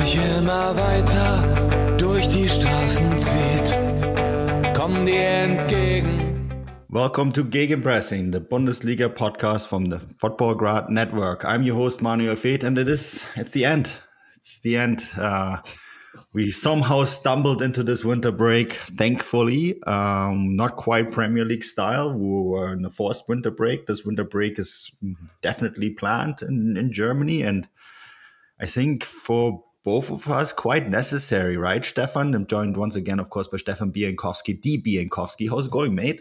immer weiter durch die Straßen zieht. Dir entgegen. Welcome to Gegenpressing, the Bundesliga podcast from the Futbolgrad Network. I'm your host Manuel Veth, and it is it's the end. It's the end. Uh, we somehow stumbled into this winter break, thankfully. Um, not quite Premier League style. We were in a forced winter break. This winter break is definitely planned in, in Germany, and I think for both of us quite necessary, right, Stefan? I'm joined once again, of course, by Stefan Bienkowski, D. Bienkowski. How's it going, mate?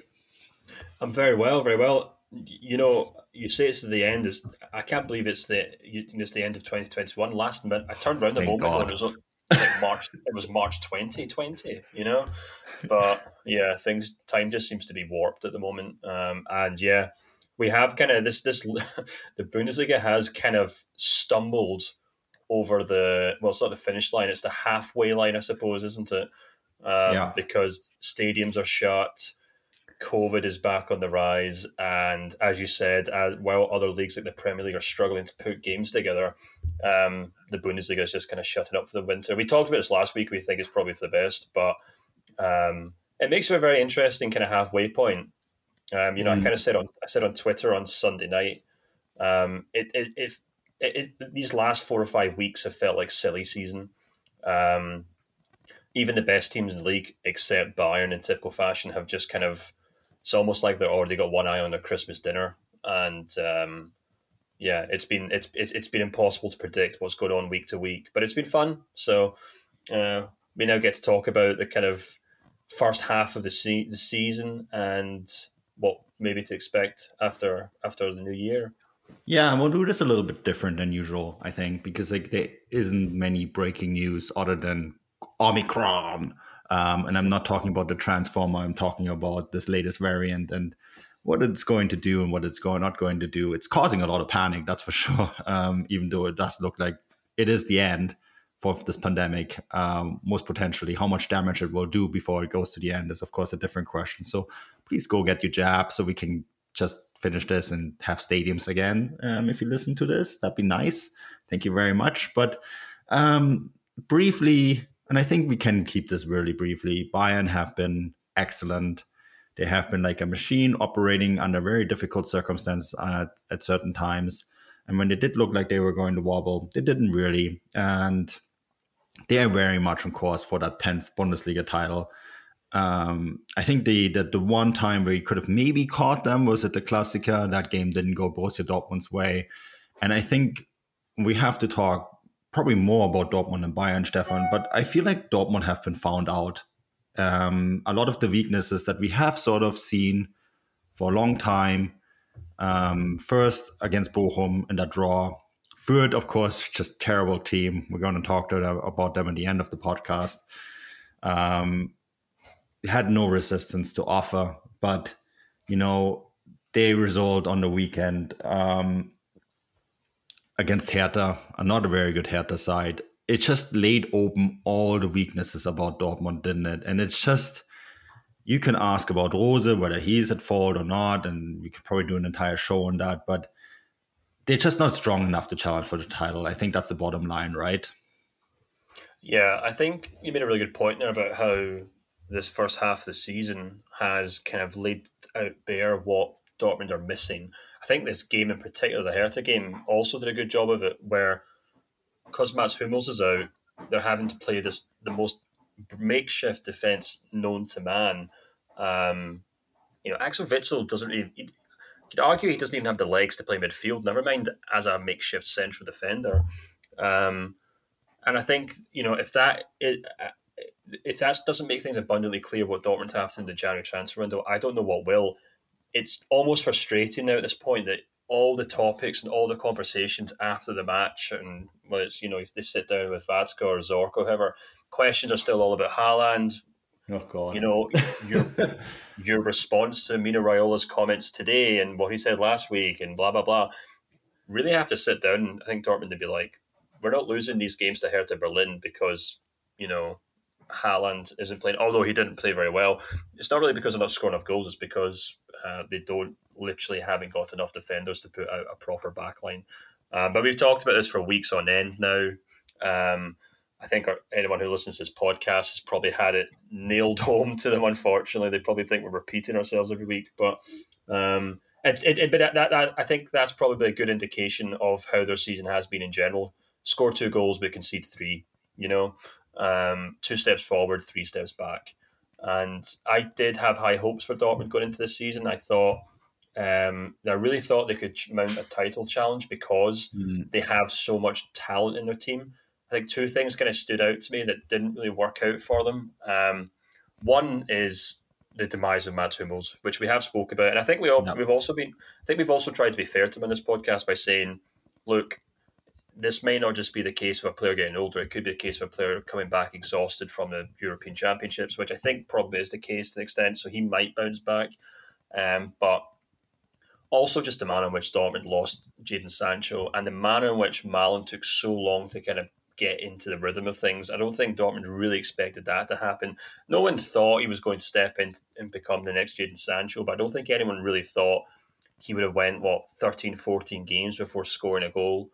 I'm very well, very well. You know, you say it's the end. Is I can't believe it's the it's the end of 2021. Last minute, I turned around a Thank moment and it was like March. it was March 2020. You know, but yeah, things time just seems to be warped at the moment. Um, and yeah, we have kind of this this the Bundesliga has kind of stumbled over the well, it's not the finish line. It's the halfway line, I suppose, isn't it? Um, Yeah. Because stadiums are shut. COVID is back on the rise, and as you said, as, while other leagues like the Premier League are struggling to put games together, um, the Bundesliga is just kind of shutting up for the winter. We talked about this last week. We think it's probably for the best, but um, it makes it a very interesting kind of halfway point. Um, you know, I Mm. kind of said on I said on Twitter on Sunday night, um, it, it, if it, it, these last four or five weeks have felt like silly season. Um, even the best teams in the league, except Bayern in typical fashion, have just kind of. It's almost like they're already got one eye on their Christmas dinner, and um, yeah, it's been it's, it's it's been impossible to predict what's going on week to week, but it's been fun. So uh, we now get to talk about the kind of first half of the, se- the season and what maybe to expect after after the new year. Yeah, we'll do this a little bit different than usual, I think, because like there isn't many breaking news other than Omicron. Um, and I'm not talking about the transformer. I'm talking about this latest variant and what it's going to do and what it's going not going to do. It's causing a lot of panic, that's for sure. Um, even though it does look like it is the end for this pandemic, um, most potentially, how much damage it will do before it goes to the end is, of course, a different question. So please go get your jab so we can just finish this and have stadiums again. Um, if you listen to this, that'd be nice. Thank you very much. But um, briefly, and I think we can keep this really briefly. Bayern have been excellent. They have been like a machine operating under very difficult circumstances at, at certain times. And when they did look like they were going to wobble, they didn't really. And they are very much on course for that 10th Bundesliga title. Um, I think the, the the one time where you could have maybe caught them was at the Klassiker. That game didn't go Borussia Dortmund's way, and I think we have to talk probably more about Dortmund and Bayern, Stefan. But I feel like Dortmund have been found out. Um, a lot of the weaknesses that we have sort of seen for a long time. Um, first against Bochum in that draw. Third, of course, just terrible team. We're going to talk to them, about them at the end of the podcast. Um, had no resistance to offer, but you know they result on the weekend um, against Hertha, another very good Hertha side. It just laid open all the weaknesses about Dortmund, didn't it? And it's just you can ask about Rose whether he's at fault or not, and we could probably do an entire show on that, but they're just not strong enough to challenge for the title. I think that's the bottom line, right? Yeah, I think you made a really good point there about how this first half of the season has kind of laid out bare what Dortmund are missing. I think this game in particular, the Hertha game, also did a good job of it, where because Mats Hummels is out, they're having to play this the most makeshift defense known to man. Um, you know, Axel Witsel doesn't really. You could argue he doesn't even have the legs to play midfield. Never mind as a makeshift central defender. Um, and I think you know if that it, if that doesn't make things abundantly clear what Dortmund have to in the January transfer window, I don't know what will. It's almost frustrating now at this point that all the topics and all the conversations after the match, and whether it's you know if they sit down with Watzke or Zorc or whoever, questions are still all about Haaland. Oh God! You know your your response to Mino Raiola's comments today and what he said last week and blah blah blah. Really have to sit down. I think Dortmund to be like, we're not losing these games to Hertha Berlin because you know Haaland isn't playing. Although he didn't play very well, it's not really because they're not scoring enough goals. It's because uh, they don't literally haven't got enough defenders to put out a proper backline. Um, but we've talked about this for weeks on end now. Um, I think our, anyone who listens to this podcast has probably had it nailed home to them. Unfortunately, they probably think we're repeating ourselves every week, but um, it, it, it, but that, that, that, I think that's probably a good indication of how their season has been in general. Score two goals, but concede three. You know, um, two steps forward, three steps back. And I did have high hopes for Dortmund going into this season. I thought, um, I really thought they could mount a title challenge because mm. they have so much talent in their team. I think two things kind of stood out to me that didn't really work out for them. Um, one is the demise of Mats Hummels, which we have spoke about, and I think we all, no. we've also been. I think we've also tried to be fair to him in this podcast by saying, "Look, this may not just be the case of a player getting older. It could be a case of a player coming back exhausted from the European Championships, which I think probably is the case to an extent. So he might bounce back. Um, but also just the manner in which Dortmund lost Jadon Sancho and the manner in which Malen took so long to kind of get into the rhythm of things. I don't think Dortmund really expected that to happen. No one thought he was going to step in and become the next Jadon Sancho, but I don't think anyone really thought he would have went, what, 13, 14 games before scoring a goal.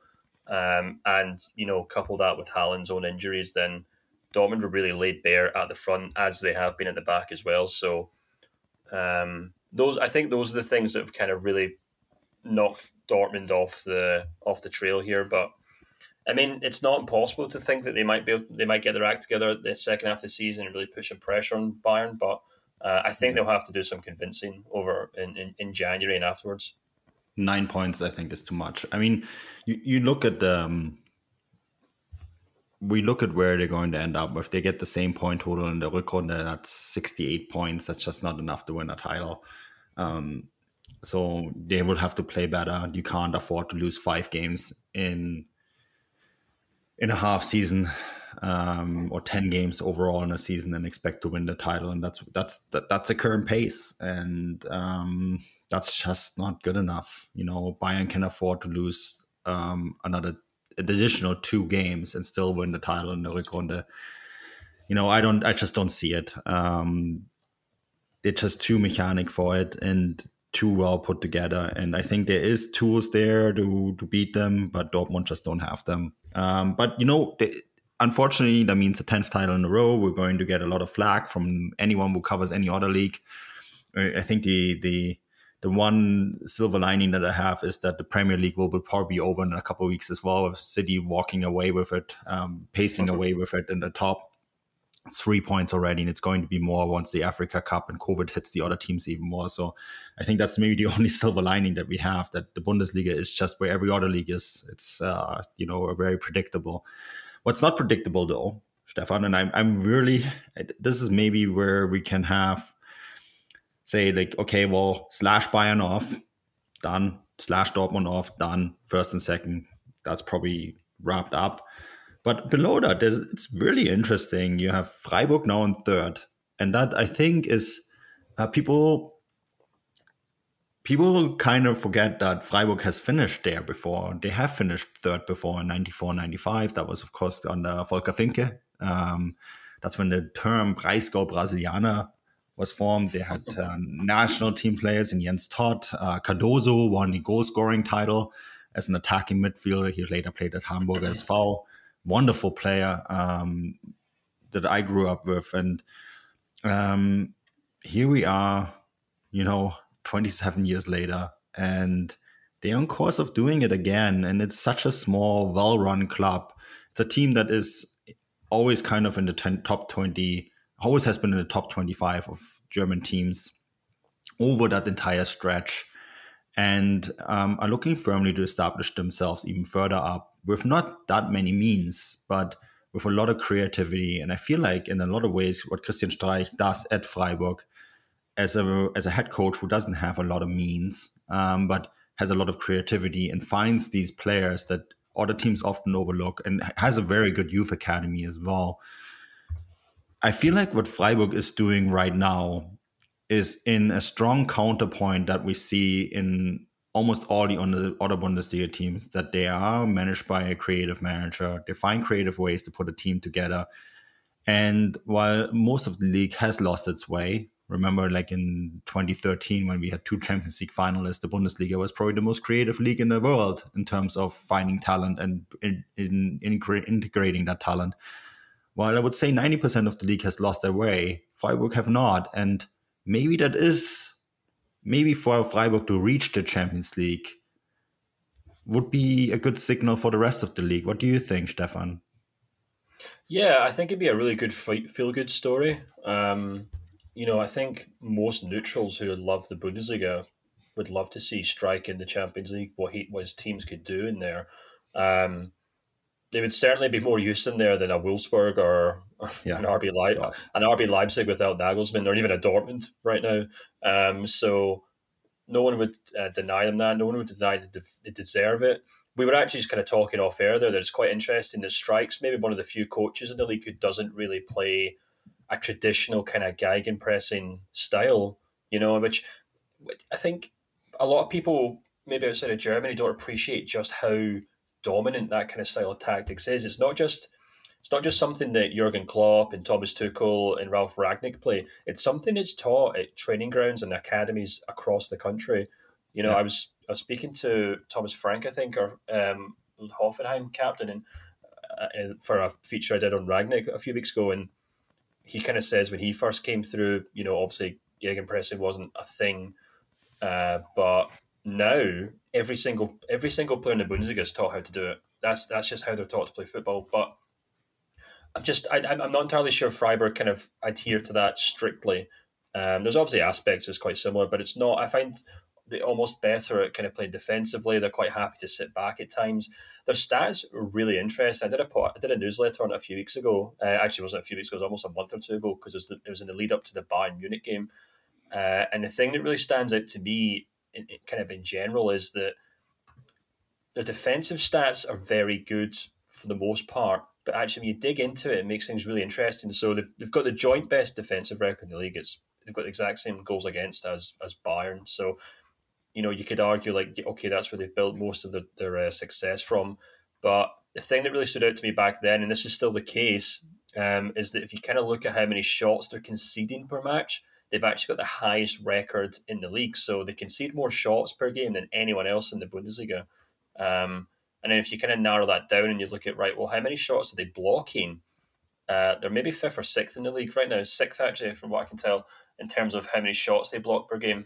Um, and you know, couple that with Haaland's own injuries, then Dortmund were really laid bare at the front as they have been at the back as well. So um, those, I think, those are the things that have kind of really knocked Dortmund off the off the trail here. But I mean, it's not impossible to think that they might be able, they might get their act together the second half of the season and really push some pressure on Bayern. But uh, I think they'll have to do some convincing over in, in, in January and afterwards nine points i think is too much. I mean you, you look at um we look at where they're going to end up. If they get the same point total in the Rückrunde that's 68 points. That's just not enough to win a title. Um so they will have to play better. You can't afford to lose five games in in a half season um, or 10 games overall in a season and expect to win the title. And that's that's that, that's the current pace. And um, that's just not good enough. You know, Bayern can afford to lose um, another additional two games and still win the title in the Rückrunde. You know, I don't, I just don't see it. Um, it's just too mechanic for it and too well put together. And I think there is tools there to to beat them, but Dortmund just don't have them. Um, but you know, they, unfortunately, that means a tenth title in a row. We're going to get a lot of flack from anyone who covers any other league. I think the the the one silver lining that I have is that the Premier League will, probably be over in a couple of weeks as well, with City walking away with it, um, pacing away with it in the top. three points already, and it's going to be more once the Africa Cup and COVID hits the other teams even more. So I think that's maybe the only silver lining that we have that the Bundesliga is just where every other league is. It's uh, you know a very predictable. What's not predictable though, Stefan, and I'm I'm really this is maybe where we can have say like, okay, well, slash Bayern off, done. Slash Dortmund off, done. First and second, that's probably wrapped up. But below that, it's really interesting. You have Freiburg now in third, and that I think is uh, people people kind of forget that Freiburg has finished there before. They have finished third before in 94, 95. That was, of course, under Volker Finke. Um, that's when the term Breisgau Brasilianer was formed. They had uh, national team players in Jens Todt. Uh, Cardoso won the goal scoring title as an attacking midfielder. He later played at Hamburg SV. Wonderful player um, that I grew up with. And um, here we are, you know, 27 years later. And they're on course of doing it again. And it's such a small, well run club. It's a team that is always kind of in the ten, top 20 always has been in the top 25 of German teams over that entire stretch and um, are looking firmly to establish themselves even further up with not that many means, but with a lot of creativity. And I feel like, in a lot of ways, what Christian Streich does at Freiburg as a as a head coach who doesn't have a lot of means, um, but has a lot of creativity and finds these players that other teams often overlook and has a very good youth academy as well. I feel like what Freiburg is doing right now is in a strong counterpoint that we see in almost all the other Bundesliga teams that they are managed by a creative manager. They find creative ways to put a team together. And while most of the league has lost its way, remember like in 2013 when we had two Champions League finalists, the Bundesliga was probably the most creative league in the world in terms of finding talent and in, in, in integrating that talent. While I would say 90% of the league has lost their way, Freiburg have not. And maybe that is maybe for Freiburg to reach the Champions League would be a good signal for the rest of the league. What do you think, Stefan? Yeah, I think it'd be a really good feel good story. Um, you know, I think most neutrals who love the Bundesliga would love to see Streich in the Champions League, what he what his teams could do in there. Um, they would certainly be more use in there than a Wolfsburg or yeah. an RB Leipzig, yeah. an RB Leipzig without Nagelsmann, or even a Dortmund right now. Um, so no one would uh, deny them that. No one would deny that they deserve it. We were actually just kind of talking off air there that it's quite interesting that Streich's maybe one of the few coaches in the league who doesn't really play a traditional kind of gegenpressing style, you know, which I think a lot of people maybe outside of Germany don't appreciate just how dominant that kind of style of tactics is. It's not just it's not just something that Jurgen Klopp and Thomas Tuchel and Ralf Rangnick play. It's something that's taught at training grounds and academies across the country. You know, yeah. I was I was speaking to Thomas Frank, I think, or um, Hoffenheim captain, and uh, for a feature I did on Rangnick a few weeks ago, and he kind of says when he first came through, you know, obviously gegenpressing wasn't a thing, uh, but now every single every single player in the Bundesliga is taught how to do it. That's that's just how they're taught to play football. But I'm just I, I'm not entirely sure Freiburg kind of adhere to that strictly. Um, there's obviously aspects that's quite similar, but it's not. I find they almost better at kind of playing defensively. They're quite happy to sit back at times. Their stats are really interesting. I did a I did a newsletter on it a few weeks ago. Uh, actually, it wasn't a few weeks ago. It was almost a month or two ago because it, it, was in the lead up to the Bayern Munich game. Uh, and the thing that really stands out to me, in, in, kind of in general, is that the defensive stats are very good for the most part. But actually, when you dig into it, it makes things really interesting. So they've, they've got the joint best defensive record in the league. It's they've got the exact same goals against as as Bayern. So you know, you could argue like, okay, that's where they've built most of the, their uh, success from. But the thing that really stood out to me back then, and this is still the case, um, is that if you kind of look at how many shots they're conceding per match, they've actually got the highest record in the league. So they concede more shots per game than anyone else in the Bundesliga. Um, and then if you kind of narrow that down and you look at, right, well, how many shots are they blocking? Uh, they're maybe fifth or sixth in the league right now, sixth actually, from what I can tell, in terms of how many shots they block per game.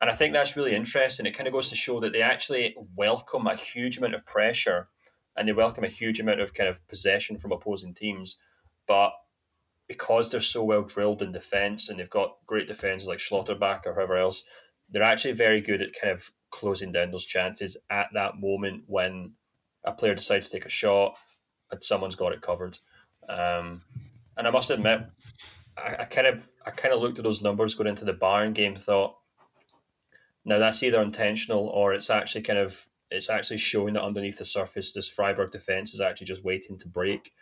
And I think that's really interesting. It kind of goes to show that they actually welcome a huge amount of pressure and they welcome a huge amount of kind of possession from opposing teams. But because they're so well drilled in defence and they've got great defenders like Schlotterbeck or whoever else, they're actually very good at kind of closing down those chances at that moment when a player decides to take a shot and someone's got it covered. Um, and I must admit, I, I, kind of I kind of looked at those numbers going into the Bayern game, thought now that's either intentional or it's actually kind of it's actually showing that underneath the surface, this Freiburg defense is actually just waiting to break.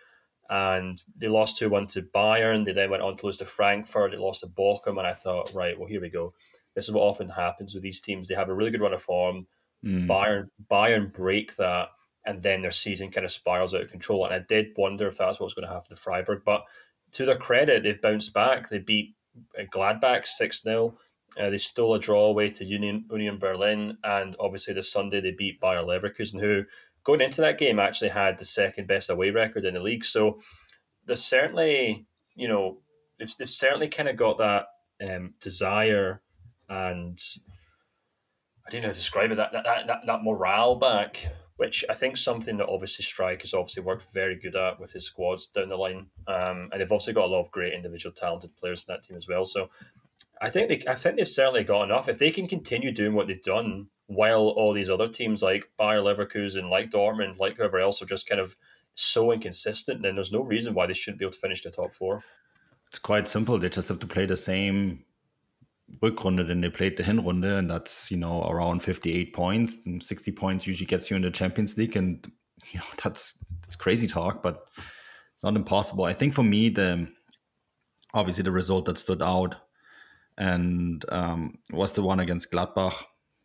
And they lost 2 1 to Bayern. They then went on to lose to Frankfurt. They lost to Bochum. And I thought, right, well, here we go. This is what often happens with these teams. They have a really good run of form. Mm. Bayern, Bayern break that. And then their season kind of spirals out of control. And I did wonder if that's what was going to happen to Freiburg. But to their credit, they've bounced back. They beat Gladbach 6 0. Uh, they stole a draw away to Union Union Berlin, and obviously this Sunday they beat Bayer Leverkusen, who going into that game actually had the second best away record in the league. So there's certainly, you know, they've, they've certainly kind of got that um, desire and I don't know how to describe it that, that that that morale back, which I think something that obviously Streich has obviously worked very good at with his squads down the line, um, and they've also got a lot of great individual talented players in that team as well. So I think they, I think they've certainly got enough. If they can continue doing what they've done, while all these other teams like Bayer Leverkusen, like Dortmund, like whoever else are just kind of so inconsistent, then there's no reason why they shouldn't be able to finish the top four. It's quite simple. They just have to play the same Rückrunde than they played the Hinrunde, and that's you know around 58 points. And 60 points usually gets you in the Champions League, and you know that's that's crazy talk, but it's not impossible. I think for me, the obviously the result that stood out and um, was the one against Gladbach,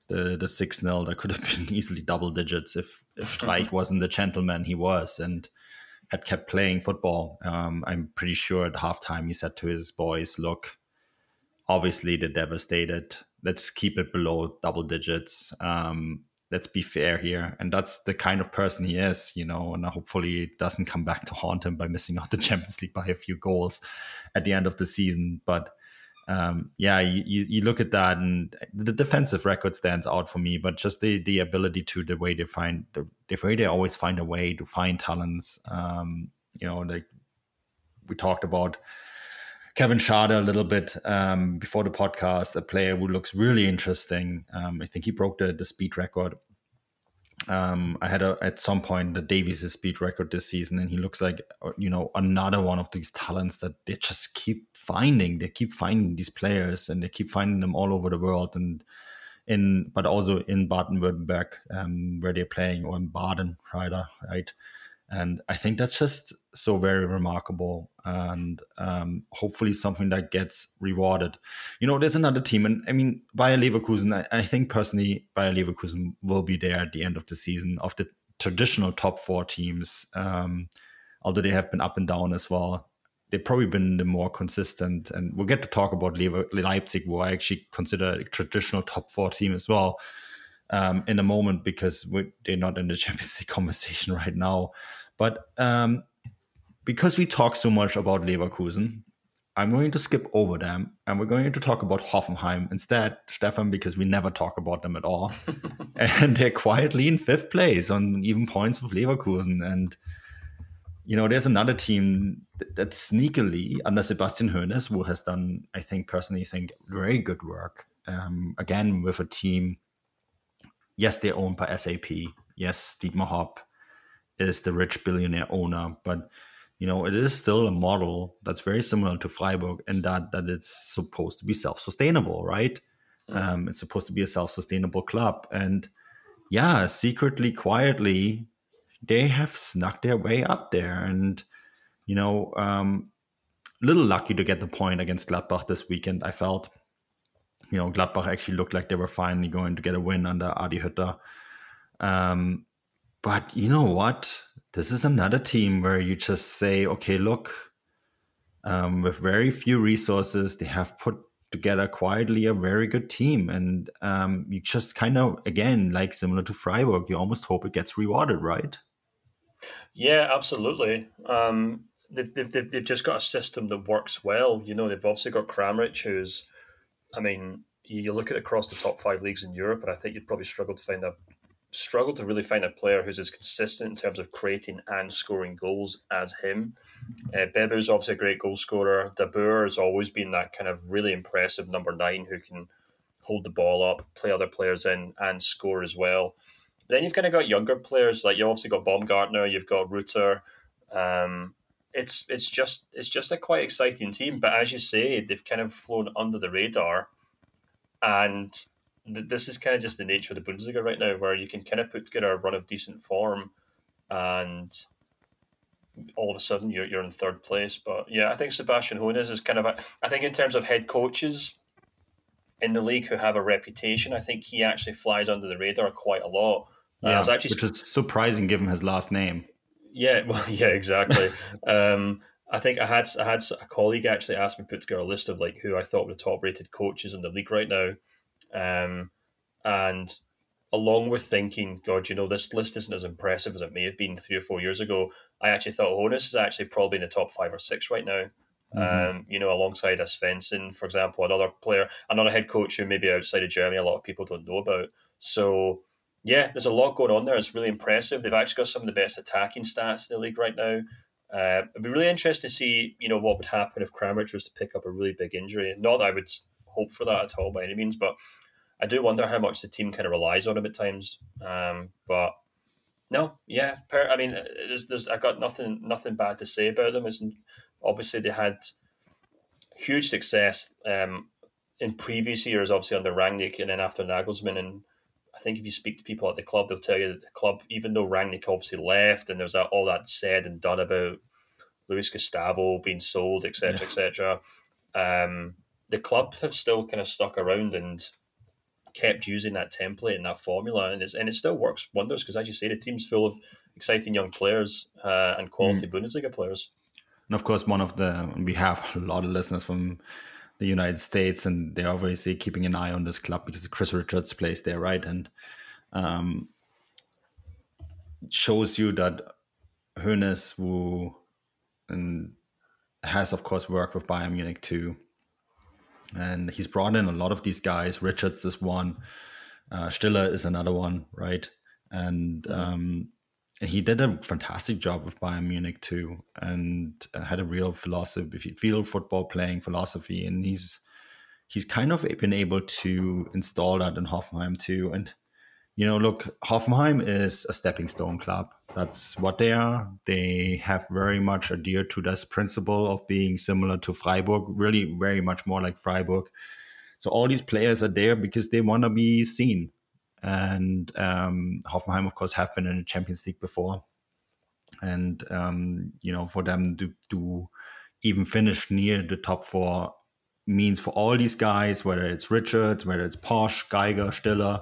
the the six 0 that could have been easily double digits if if Streich wasn't the gentleman he was and had kept playing football. Um, I'm pretty sure at halftime he said to his boys, "Look, obviously they're devastated. Let's keep it below double digits. Um, let's be fair here. And that's the kind of person he is, you know, and hopefully it doesn't come back to haunt him by missing out the Champions League by a few goals at the end of the season. But um, yeah, you, you look at that and the defensive record stands out for me, but just the the ability to the way they find the, the way they always find a way to find talents. Um, you know, like we talked about Kevin Schade a little bit um, before the podcast, a player who looks really interesting. Um, I think he broke the, the speed record. Um, I had a, at some point the Davies' speed record this season, and he looks like you know another one of these talents that they just keep finding. They keep finding these players, and they keep finding them all over the world, and in but also in Baden-Württemberg um, where they're playing, or in Baden, rather, right? And I think that's just so very remarkable and um, hopefully something that gets rewarded. You know, there's another team, and I mean, Bayer Leverkusen, I, I think personally, Bayer Leverkusen will be there at the end of the season of the traditional top four teams. Um, although they have been up and down as well. They've probably been the more consistent, and we'll get to talk about Lever- Leipzig, who I actually consider a traditional top four team as well um, in a moment because they're not in the Champions League conversation right now. But um, because we talk so much about Leverkusen, I'm going to skip over them and we're going to talk about Hoffenheim instead, Stefan, because we never talk about them at all. and they're quietly in fifth place on even points with Leverkusen. And, you know, there's another team that sneakily, under Sebastian Hoeneß, who has done, I think, personally, think, very good work. Um, again, with a team, yes, they're owned by SAP. Yes, Dietmar Hopp is the rich billionaire owner, but you know it is still a model that's very similar to Freiburg in that that it's supposed to be self-sustainable, right? Mm. Um, it's supposed to be a self-sustainable club, and yeah, secretly, quietly, they have snuck their way up there, and you know, um, little lucky to get the point against Gladbach this weekend. I felt, you know, Gladbach actually looked like they were finally going to get a win under Adi Hütter. Um, but you know what? This is another team where you just say, okay, look, um, with very few resources, they have put together quietly a very good team. And um, you just kind of, again, like similar to Freiburg, you almost hope it gets rewarded, right? Yeah, absolutely. Um, they've, they've, they've, just got a system that works well. You know, they've obviously got Kramaric, who's, I mean, you look at across the top five leagues in Europe, and I think you'd probably struggle to find a struggle to really find a player who's as consistent in terms of creating and scoring goals as him. Uh, Bebou's obviously a great goal scorer. Dabbur has always been that kind of really impressive number nine who can hold the ball up, play other players in, and score as well. But then you've kind of got younger players like you obviously got Baumgartner, you've got Rutter. Um, it's it's just it's just a quite exciting team. But as you say, they've kind of flown under the radar, and this is kind of just the nature of the Bundesliga right now, where you can kind of put together a run of decent form, and all of a sudden you're you're in third place. But yeah, I think Sebastian Hoeneß is kind of a. I think in terms of head coaches in the league who have a reputation, I think he actually flies under the radar quite a lot. Uh, yeah, uh, actually, which is surprising given his last name. Yeah, well, yeah, exactly. um, I think I had I had a colleague actually ask me put together a list of like who I thought were the top rated coaches in the league right now, um, and along with thinking, God, you know, this list isn't as impressive as it may have been three or four years ago, I actually thought Hoeneß is actually probably in the top five or six right now. Mm-hmm. Um, you know, alongside a Svensson, for example, another player, another head coach who maybe outside of Germany a lot of people don't know about. So, yeah, there's a lot going on there. It's really impressive. They've actually got some of the best attacking stats in the league right now. Uh, it'd be really interesting to see, you know, what would happen if Kramaric was to pick up a really big injury. Not that I would hope for that at all by any means, but I do wonder how much the team kind of relies on him at times. Um, but no, yeah, per, I mean, there's, there's, I got nothing, nothing bad to say about them. Isn't obviously they had huge success um, in previous years, obviously under Rangnick and then after Nagelsmann, and I think if you speak to people at the club, they'll tell you that the club, even though Rangnick obviously left and there's that, all that said and done about Luis Gustavo being sold, etc., etc., um, the club have still kind of stuck around and kept using that template and that formula, and, it's, and it still works wonders because, as you say, the team's full of exciting young players uh, and quality mm. Bundesliga players. And of course, one of the we have a lot of listeners from the United States, and they're obviously keeping an eye on this club because Chris Richards plays there, right? And um, shows you that Hoeneß, who and has of course worked with Bayern Munich too, and he's brought in a lot of these guys. Richards is one, uh, Stiller is another one, right? And mm-hmm. Um, he did a fantastic job with Bayern Munich too, and uh, had a real philosophy, field football playing philosophy, and he's he's kind of been able to install that in Hoffenheim too. And you know, look, Hoffenheim is a stepping stone club. That's what they are. They have very much adhered to this principle of being similar to Freiburg, really very much more like Freiburg. So all these players are there because they want to be seen and um, Hoffenheim, of course, have been in the Champions League before, and um, you know, for them to, to even finish near the top four means for all these guys, whether it's Richards, whether it's Posch, Geiger, Stiller,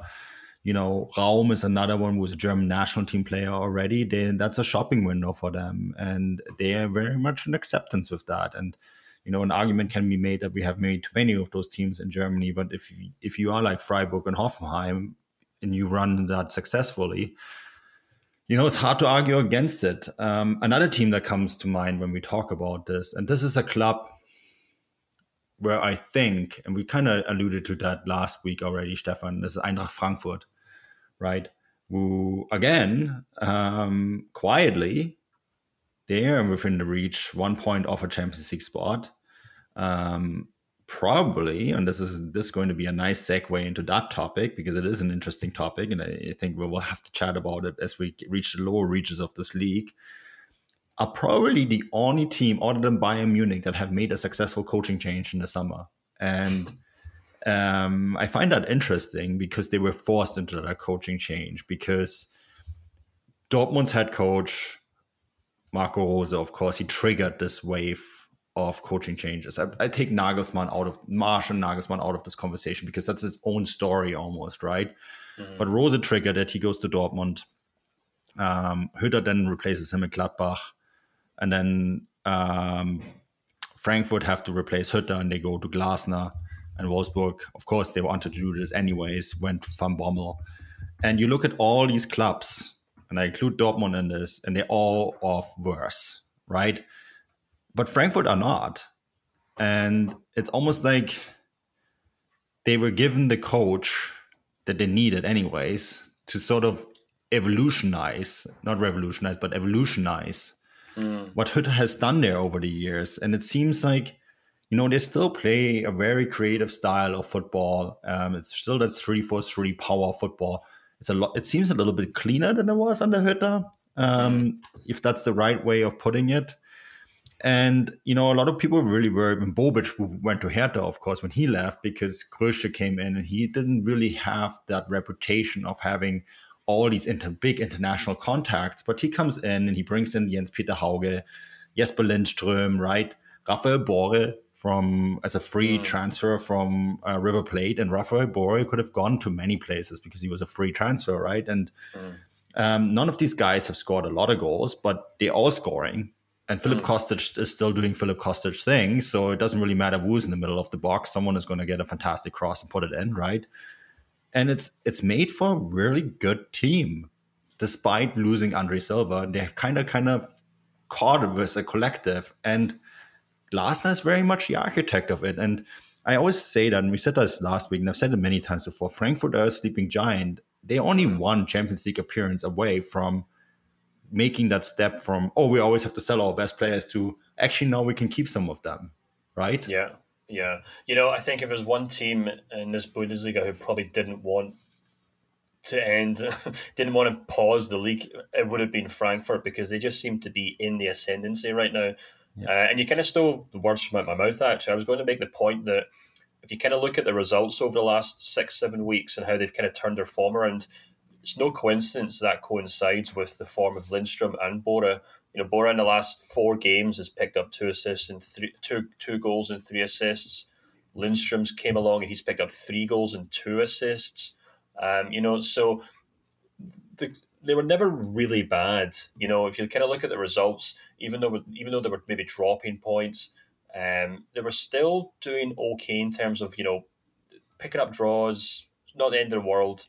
you know, Raum is another one who's a German national team player already. That's a shopping window for them, and they are very much in acceptance with that. And you know, an argument can be made that we have made too many of those teams in Germany. But if if you are like Freiburg and Hoffenheim, and you run that successfully, you know, it's hard to argue against it. Um, another team that comes to mind when we talk about this, and this is a club where I think, and we kind of alluded to that last week already, Stefan, this is Eintracht Frankfurt, right? Who, again, um, quietly, they are within the reach, one point off a Champions League spot. Um, probably, and this is this is going to be a nice segue into that topic because it is an interesting topic, and I, think we will have to chat about it as we reach the lower reaches of this league. Are probably the only team other than Bayern Munich that have made a successful coaching change in the summer, and um, I find that interesting because they were forced into that coaching change because Dortmund's head coach Marco Rose, of course, he triggered this wave of coaching changes. I, I, take Nagelsmann out of Marsch and Nagelsmann out of this conversation because that's his own story almost, right? Mm-hmm. But Rose triggered it. He goes to Dortmund. Um, Hütter then replaces him in Gladbach, and then um, Frankfurt have to replace Hütter, and they go to Glasner. And Wolfsburg, of course, they wanted to do this anyways. Went Van Bommel, and you look at all these clubs, and I include Dortmund in this, and they're all off worse, right? But Frankfurt are not. And it's almost like they were given the coach that they needed, anyways, to sort of evolutionize, not revolutionize, but evolutionize mm. what Hütter has done there over the years. And it seems like, you know, they still play a very creative style of football. Um, it's still that 3 4 3 power football. It's a lot, it seems a little bit cleaner than it was under Hütter, um, mm. if that's the right way of putting it. And you know, a lot of people really were when Bobic went to Hertha, of course, when he left because Krösche came in and he didn't really have that reputation of having all these inter- big international contacts. But he comes in and he brings in Jens Petter Hauge, Jesper Lindström, right? Rafael Borre from as a free mm. transfer from uh, River Plate, and Rafael Borre could have gone to many places because he was a free transfer, right? And mm. um, none of these guys have scored a lot of goals, but they're all scoring and Philip mm. Kostic is still doing Philip Kostic things, so it doesn't really matter who's in the middle of the box. Someone is going to get a fantastic cross and put it in, right? And it's it's made for a really good team, despite losing Andre Silva. They've kind of kind of caught it as a collective, and Glasner is very much the architect of it. And I always say that, and we said this last week, and I've said it many times before. Frankfurt are a sleeping giant. They only one Champions League appearance away from making that step from oh we always have to sell our best players to actually now we can keep some of them right? Yeah yeah. You know i think if there's one team in this bundesliga who probably didn't want to end didn't want to pause the league it would have been frankfurt because they just seem to be in the ascendancy right now. Yeah. uh, and you kind of stole the words from out my mouth actually. I was going to make the point that if you kind of look at the results over the last six, seven weeks and how they've kind of turned their form around, it's no coincidence that coincides with the form of Lindstrom and Borre. You know, Borre in the last four games has picked up two assists and three, two, two goals and three assists. Lindstrom's came along and he's picked up three goals and two assists. Um, you know, so the, they were never really bad. You know, if you kind of look at the results, even though even though they were maybe dropping points, um, they were still doing okay in terms of you know picking up draws. Not the end of the world.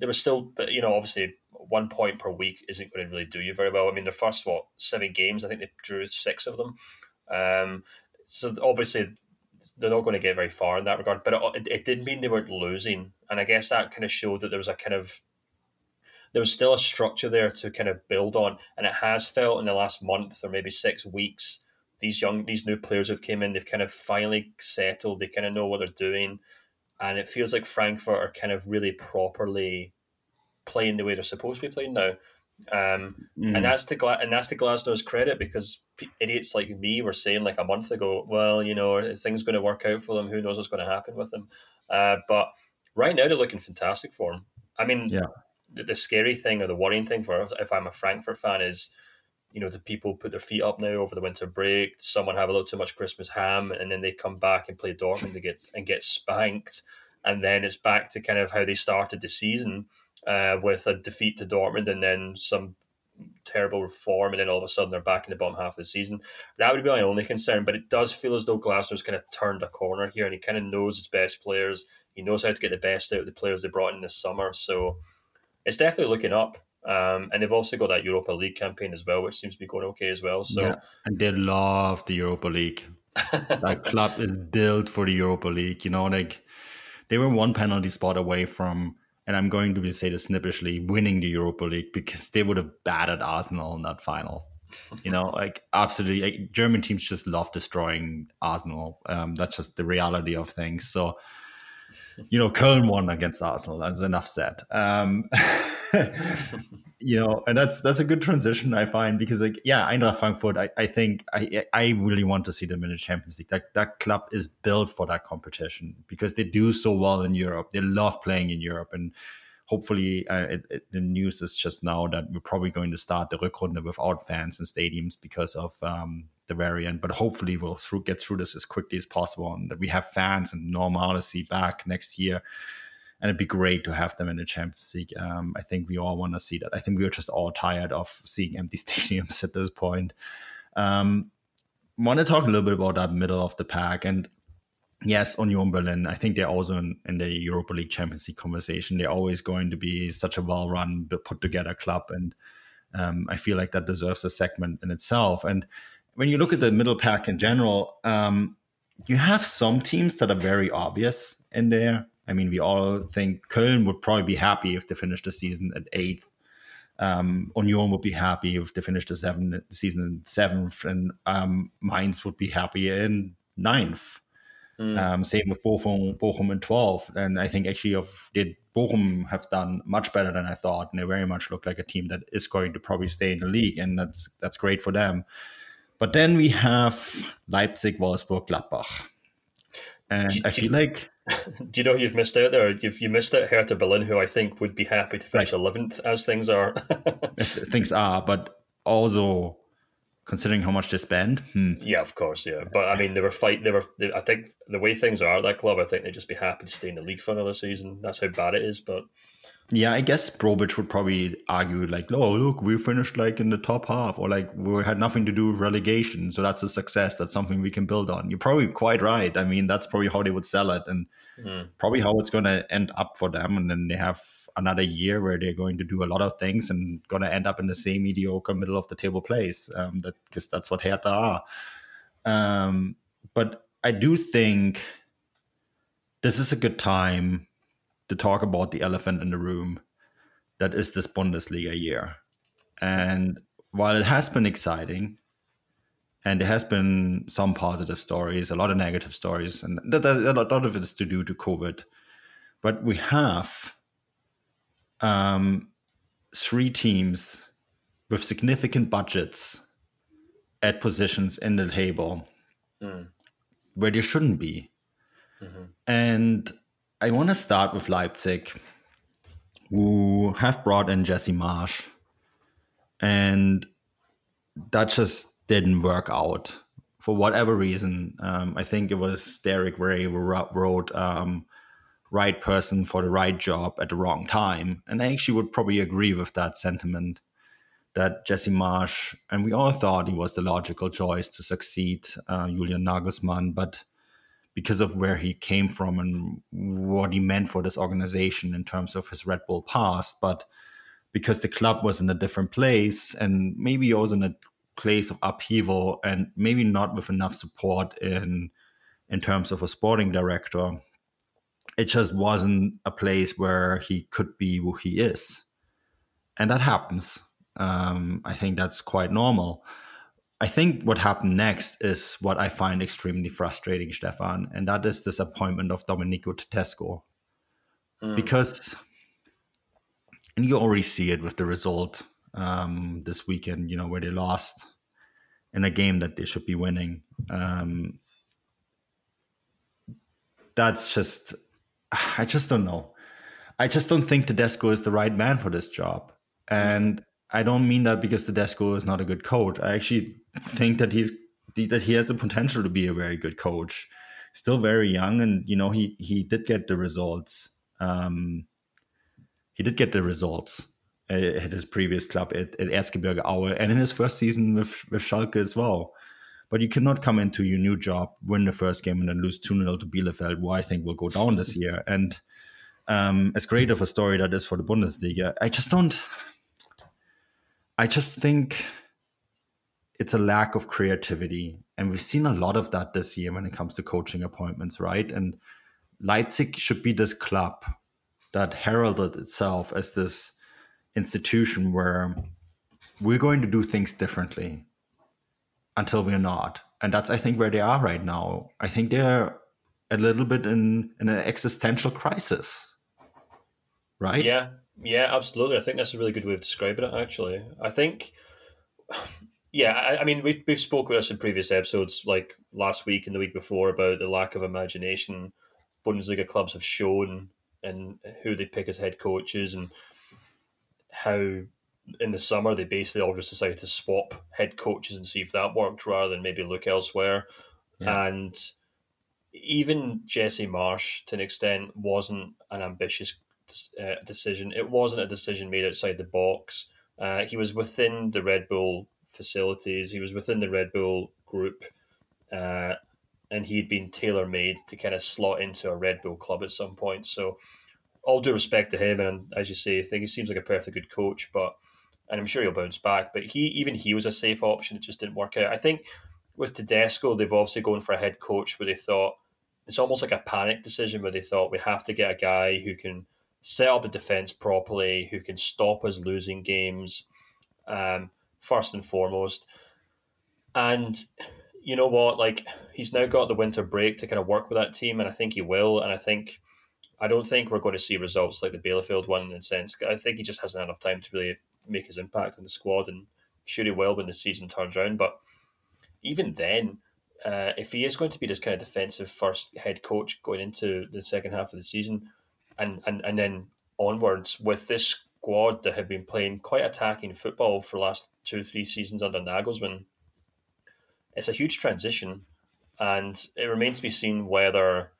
They was still, you know, obviously one point per week isn't going to really do you very well. I mean, their first what seven games, I think they drew six of them. Um, so obviously they're not going to get very far in that regard. But it, it did mean they weren't losing, and I guess that kind of showed that there was a kind of there was still a structure there to kind of build on, and it has felt in the last month or maybe six weeks. These young, these new players who've came in, they've kind of finally settled. They kind of know what they're doing, and it feels like Frankfurt are kind of really properly playing the way they're supposed to be playing now. Um, mm. and that's to Gla- and that's to Glasner's credit because idiots like me were saying like a month ago, well, you know, things going to work out for them. Who knows what's going to happen with them? Uh, but right now they're looking fantastic for them. I mean, yeah the, the scary thing or the worrying thing for if I'm a Frankfurt fan is, you know, do people put their feet up now over the winter break? Someone have a little too much Christmas ham, and then they come back and play Dortmund and get and get spanked, and then it's back to kind of how they started the season uh, with a defeat to Dortmund, and then some terrible form, and then all of a sudden they're back in the bottom half of the season. That would be my only concern. But it does feel as though Glasner's kind of turned a corner here, and he kind of knows his best players. He knows how to get the best out of the players they brought in this summer. So it's definitely looking up. Um, and they've also got that Europa League campaign as well, which seems to be going okay as well. So, yeah. and they love the Europa League. that club is built for the Europa League. You know, like they were one penalty spot away from, and I'm going to be say this snippishly, winning the Europa League because they would have battered Arsenal in that final. you know, like absolutely, like, German teams just love destroying Arsenal. Um, that's just the reality of things. So you know, Köln won against Arsenal. That's enough said. Um, you know, and that's that's a good transition I find because like yeah, Eintracht Frankfurt. I, I think I I really want to see them in the Champions League. That that club is built for that competition because they do so well in Europe. They love playing in Europe, and hopefully uh, it, it, the news is just now that we're probably going to start the Rückrunde without fans in stadiums because of um, the variant. But hopefully we'll through, get through this as quickly as possible and that we have fans and normalcy back next year. And it'd be great to have them in the Champions League. Um, I think we all want to see that. I think we're just all tired of seeing empty stadiums at this point. Um, want to talk a little bit about that middle of the pack and yes, Union Berlin, I think they're also in, in, the Europa League Champions League conversation. They're always going to be such a well run, put together club. And um, I feel like that deserves a segment in itself. And when you look at the middle pack in general, um, you have some teams that are very obvious in there. I mean, we all think Köln would probably be happy if they finished the season at eighth. Um, Union would be happy if they finished the season in seventh, and um, Mainz would be happy in ninth. Mm. Um, same with Bochum, Bochum in 12. And I think actually of did Bochum have done much better than I thought. And they very much look like a team that is going to probably stay in the league. And that's that's great for them. But then we have Leipzig, Wolfsburg, Gladbach. And do, I feel like do you know you've missed out there? You've you missed out Hertha Berlin, who I think would be happy to finish eleventh right. as things are. as things are, but also considering how much they spend. Hmm. Yeah, of course, yeah. But I mean, they were fight. They were. They, I think the way things are at that club, I think they'd just be happy to stay in the league for another season. That's how bad it is. But yeah, I guess Bobic would probably argue like, "Oh, look, we finished like in the top half, or like we had nothing to do with relegation, so that's a success. That's something we can build on." You're probably quite right. I mean, that's probably how they would sell it, and mm. probably how it's going to end up for them. And then they have another year where they're going to do a lot of things and going to end up in the same mediocre middle of the table place. Um, that because that's what Hertha are. Um, but I do think this is a good time to talk about the elephant in the room that is this Bundesliga year. And while it has been exciting, and there has been some positive stories, a lot of negative stories, and a lot of it is to do to COVID. But we have um, three teams with significant budgets at positions in the table mm. where they shouldn't be. Mm-hmm. And I want to start with Leipzig, who have brought in Jesse Marsch, And that just didn't work out for whatever reason. Um, I think it was Derek Rae who wrote um, right person for the right job at the wrong time. And I actually would probably agree with that sentiment that Jesse Marsch, and we all thought he was the logical choice to succeed uh, Julian Nagelsmann, but because of where he came from and what he meant for this organization in terms of his Red Bull past, but because the club was in a different place and maybe also in a place of upheaval and maybe not with enough support in in terms of a sporting director, it just wasn't a place where he could be who he is. And that happens. Um, I think that's quite normal. I think what happened next is what I find extremely frustrating, Stefan, and that is this appointment of Domenico Tedesco. Mm. Because, and you already see it with the result um, this weekend, you know, where they lost in a game that they should be winning. Um, that's just, I just don't know. I just don't think Tedesco is the right man for this job. And I don't mean that because Tedesco is not a good coach. I actually think that he's that he has the potential to be a very good coach. Still very young, and you know he he did get the results. Um, he did get the results at his previous club at, at Erzgebirge Aue, and in his first season with with Schalke as well. But you cannot come into your new job, win the first game, and then lose 2 0 to Bielefeld, who I think will go down this year. And um, as great of a story that is for the Bundesliga, I just don't. I just think it's a lack of creativity. And we've seen a lot of that this year when it comes to coaching appointments, right? And Leipzig should be this club that heralded itself as this institution where we're going to do things differently until we're not. And that's, I think, where they are right now. I think they're a little bit in, in an existential crisis, right? Yeah, yeah, absolutely. I think that's a really good way of describing it. Actually, I think, yeah, I, I mean, we we've spoken with us in previous episodes, like last week and the week before, about the lack of imagination Bundesliga clubs have shown and who they pick as head coaches and how in the summer they basically all just decided to swap head coaches and see if that worked rather than maybe look elsewhere. Yeah. And even Jesse Marsch, to an extent, wasn't an ambitious uh, decision. It wasn't a decision made outside the box. Uh, he was within the Red Bull facilities. He was within the Red Bull group, uh, and he'd been tailor made to kind of slot into a Red Bull club at some point. So, all due respect to him, and as you say, I think he seems like a perfectly good coach. But and I'm sure he'll bounce back. But he even he was a safe option. It just didn't work out. I think with Tedesco, they've obviously gone for a head coach where they thought it's almost like a panic decision where they thought we have to get a guy who can set up the defense properly, who can stop us losing games, um, first and foremost. And you know what? Like he's now got the winter break to kind of work with that team, and I think he will. And I think I don't think we're going to see results like the Bielefeld one in a sense. I think he just hasn't had enough time to really make his impact on the squad, and sure he will when the season turns around. But even then, uh, if he is going to be this kind of defensive first head coach going into the second half of the season, and, and, and then onwards with this squad that have been playing quite attacking football for the last two, three seasons under Nagelsmann, it's a huge transition. And it remains to be seen whether,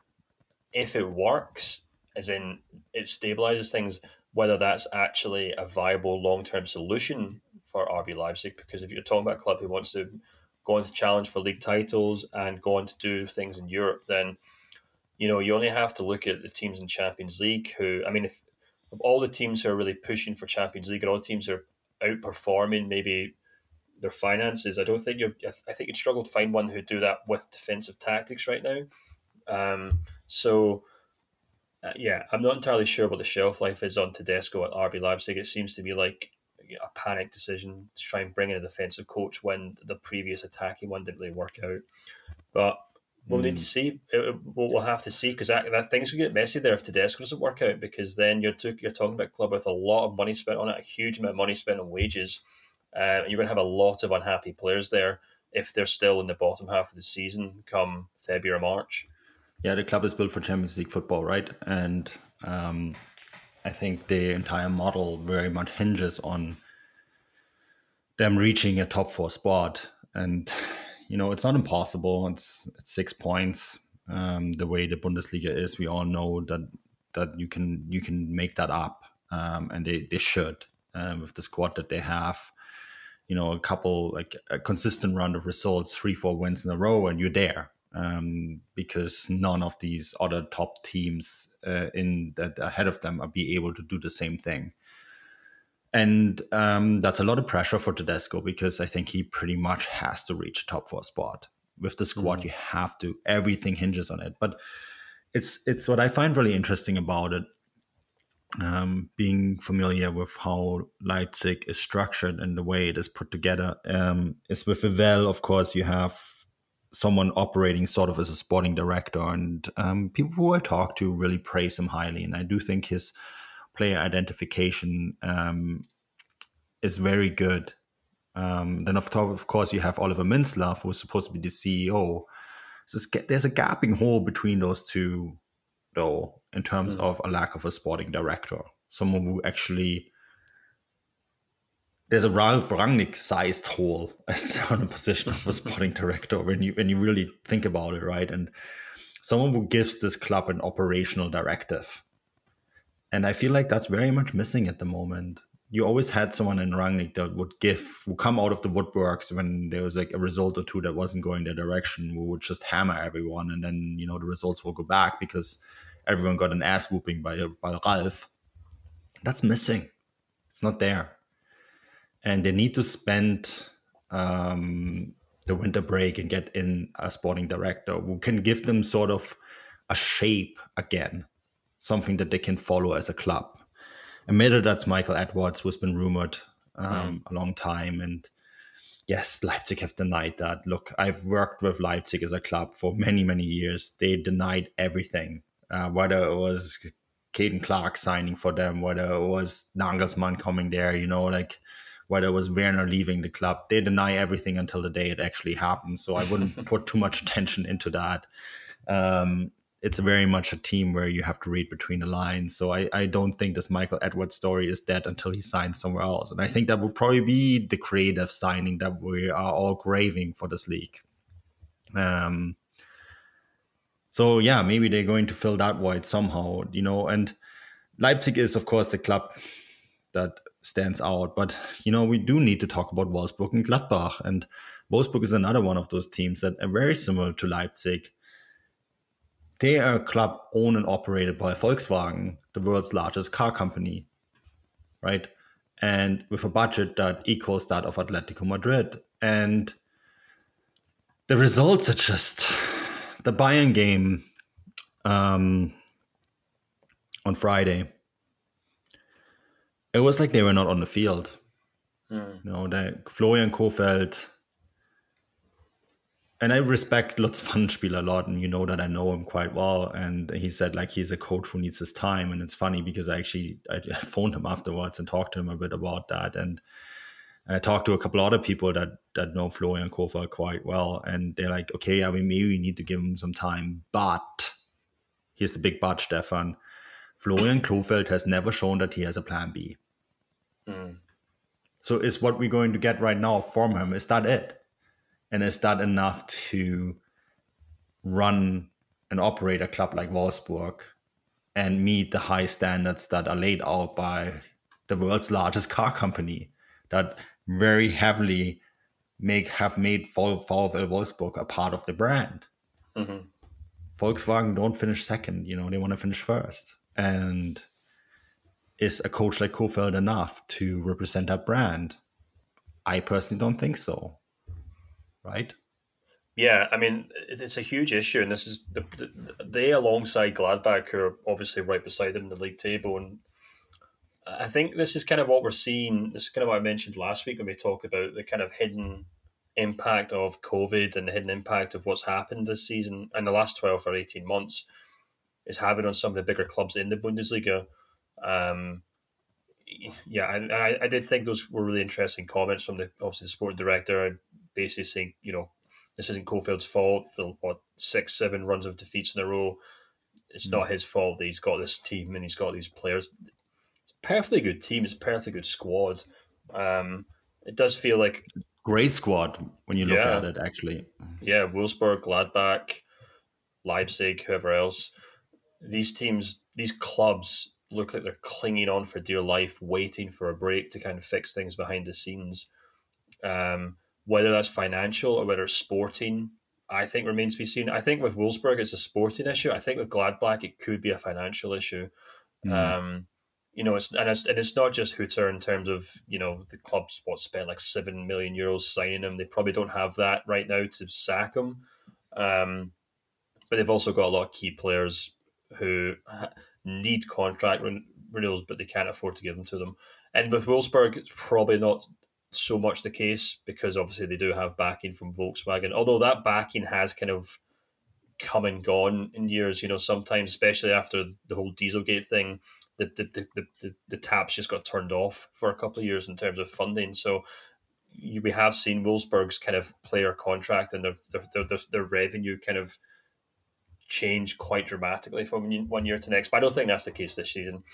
if it works, as in it stabilizes things, whether that's actually a viable long term solution for RB Leipzig. Because if you're talking about a club who wants to go on to challenge for league titles and go on to do things in Europe, then you know, you only have to look at the teams in Champions League who, I mean, if of all the teams who are really pushing for Champions League and all the teams are outperforming maybe their finances, I don't think you're, I think you'd struggle to find one who'd do that with defensive tactics right now. Um, so, uh, yeah, I'm not entirely sure what the shelf life is on Tedesco at RB Leipzig. It seems to be like a panic decision to try and bring in a defensive coach when the previous attacking one didn't really work out. But We'll mm. need to see. We'll have to see because that, that things can get messy there if Tedesco doesn't work out. Because then you're to, you're talking about a club with a lot of money spent on it, a huge amount of money spent on wages, uh, and you're going to have a lot of unhappy players there if they're still in the bottom half of the season come February or March. Yeah, the club is built for Champions League football, right? And um, I think the entire model very much hinges on them reaching a top four spot. And you know, it's not impossible. It's, it's six points. Um, the way the Bundesliga is, we all know that that you can you can make that up, um, and they they should um, with the squad that they have. You know, a couple like a consistent run of results, three four wins in a row, and you're there. Um, because none of these other top teams uh, in that ahead of them are be able to do the same thing. And um, that's a lot of pressure for Tedesco because I think he pretty much has to reach a top four spot with the squad. Mm-hmm. You have to. Everything hinges on it. But it's it's what I find really interesting about it. Um, being familiar with how Leipzig is structured and the way it is put together um, is with Vivell, of course, you have someone operating sort of as a sporting director, and um, people who I talk to really praise him highly. And I do think his player identification um, is very good. Um, then, of, top, of course, you have Oliver Mintzlaff, who's supposed to be the CEO, so there's a gaping hole between those two, though, in terms mm. of a lack of a sporting director, someone who actually there's a Ralf Rangnick sized hole on the position of a sporting director when you when you really think about it, right? And someone who gives this club an operational directive. And I feel like that's very much missing at the moment you always had someone in Rangnick that would give, would come out of the woodworks when there was like a result or two that wasn't going their direction, who would just hammer everyone, and then you know the results will go back because everyone got an ass whooping by by Ralf. That's missing. It's not there, and they need to spend um, the winter break and get in a sporting director who can give them sort of a shape again, something that they can follow as a club admitted that's Michael Edwards, was been rumored um, mm. a long time. And yes, Leipzig have denied that. Look, I've worked with Leipzig as a club for many, many years. They denied everything, uh, whether it was Caden Clark signing for them, whether it was Nagelsmann coming there, you know, like whether it was Werner leaving the club. They deny everything until the day it actually happens. So I wouldn't put too much attention into that. Um, it's very much a team where you have to read between the lines. So I, I don't think this Michael Edwards story is dead until he signs somewhere else. And I think that would probably be the creative signing that we are all craving for this league. Um, so yeah, maybe they're going to fill that void somehow, you know. And Leipzig is, of course, the club that stands out. But you know, we do need to talk about Wolfsburg and Gladbach. And Wolfsburg is another one of those teams that are very similar to Leipzig they are a club owned and operated by Volkswagen, the world's largest car company, right? And with a budget that equals that of Atletico Madrid. And the results are just the Bayern game um, on Friday. It was like they were not on the field. Mm. You know, that Florian Kohfeldt and I respect Lutz Pfannenstiel a lot, and you know that I know him quite well. And he said like he's a coach who needs his time, and it's funny because I actually I phoned him afterwards and talked to him a bit about that, and, and I talked to a couple other people that that know Florian Kohfeldt quite well, and they're like, okay, yeah, we maybe we need to give him some time, but here's the big but, Stefan. Florian Kohfeldt has never shown that he has a plan B. Mm. So is what we're going to get right now from him? Is that it? And is that enough to run and operate a club like Wolfsburg and meet the high standards that are laid out by the world's largest car company that very heavily make have made VfL Wolfsburg a part of the brand. Mm-hmm. Volkswagen don't finish second, you know, they want to finish first. And is a coach like Kohfeldt enough to represent that brand? I personally don't think so right? Yeah, I mean it's a huge issue, and this is the, the, they alongside Gladbach, who are obviously right beside them in the league table, and I think this is kind of what we're seeing. This is kind of what I mentioned last week when we talked about the kind of hidden impact of COVID and the hidden impact of what's happened this season and the last twelve or eighteen months is having on some of the bigger clubs in the Bundesliga. Um, yeah, I, I did think those were really interesting comments from the obviously the sport director basically saying, you know, this isn't Kohfeldt's fault for what six, seven runs of defeats in a row. It's mm. not his fault that he's got this team and he's got these players. It's a perfectly good team. It's a perfectly good squad. Um, it does feel like great squad when you look yeah, at it. Actually, yeah, Wolfsburg, Gladbach, Leipzig, whoever else. These teams, these clubs look like they're clinging on for dear life, waiting for a break to kind of fix things behind the scenes. Um, whether that's financial or whether it's sporting, I think remains to be seen. I think with Wolfsburg, it's a sporting issue. I think with Gladbach, it could be a financial issue. Mm. Um, you know, it's and it's and it's not just Hütter in terms of you know the club's what spent like seven million euros signing him. They probably don't have that right now to sack him. Um, but they've also got a lot of key players who need contract renewals, but they can't afford to give them to them. And with Wolfsburg, it's probably not so much the case because obviously they do have backing from Volkswagen. Although that backing has kind of come and gone in years, you know, sometimes, especially after the whole Dieselgate thing, the the, the, the, the taps just got turned off for a couple of years in terms of funding. So you, we have seen Wolfsburg's kind of player contract and their, their, their, their revenue kind of change quite dramatically from one year to next. But I don't think that's the case this season.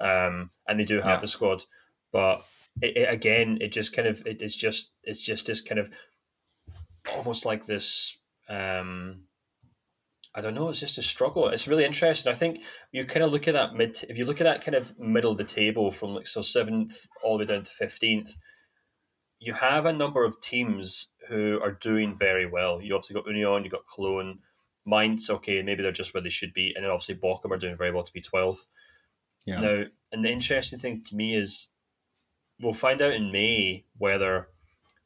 Um, and they do have yeah. the squad, but it, it, again, it just kind of it, it's just it's just this kind of almost like this. Um, I don't know. It's just a struggle. It's really interesting. I think you kind of look at that mid. If you look at that kind of middle of the table from like so seventh all the way down to fifteenth, you have a number of teams who are doing very well. You obviously got Union, you got Cologne, Mainz. Okay, maybe they're just where they should be, and then obviously Bochum are doing very well to be twelfth. Yeah. Now, and the interesting thing to me is we'll find out in May whether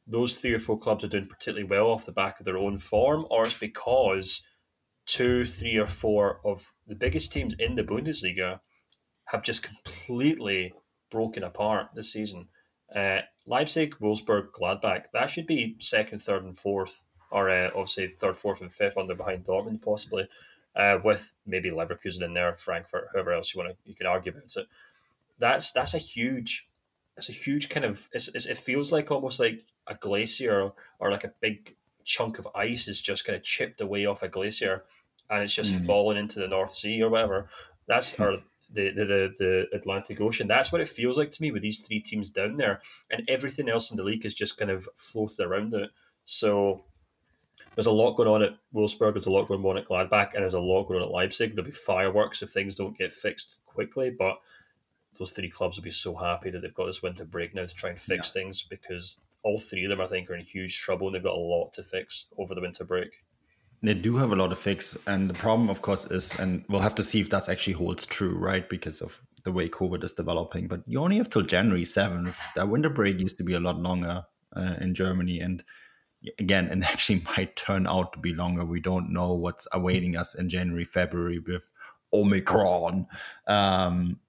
those three or four clubs are doing particularly well off the back of their own form, or it's because two, three, or four of the biggest teams in the Bundesliga have just completely broken apart this season. Uh, Leipzig, Wolfsburg, Gladbach, that should be second, third, and fourth, or uh, obviously third, fourth, and fifth under behind Dortmund, possibly, uh, with maybe Leverkusen in there, Frankfurt, whoever else you want to you can argue about it. That's that's a huge it's a huge kind of it's, it's, it feels like almost like a glacier or like a big chunk of ice is just kind of chipped away off a glacier and it's just mm. fallen into the North Sea or whatever. That's or the, the, the the Atlantic Ocean. That's what it feels like to me with these three teams down there, and everything else in the league is just kind of floated around it. So there's a lot going on at Wolfsburg. There's a lot going on at Gladbach, and there's a lot going on at Leipzig. There'll be fireworks if things don't get fixed quickly, but those three clubs will be so happy that they've got this winter break now to try and fix yeah. things because all three of them, I think, are in huge trouble and they've got a lot to fix over the winter break. They do have a lot to fix, and the problem, of course, is, and we'll have to see if that actually holds true, right? Because of the way COVID is developing. But you only have till January seventh. That winter break used to be a lot longer uh, in Germany, and again, and actually might turn out to be longer. We don't know what's awaiting us in January, February with Omicron. Um,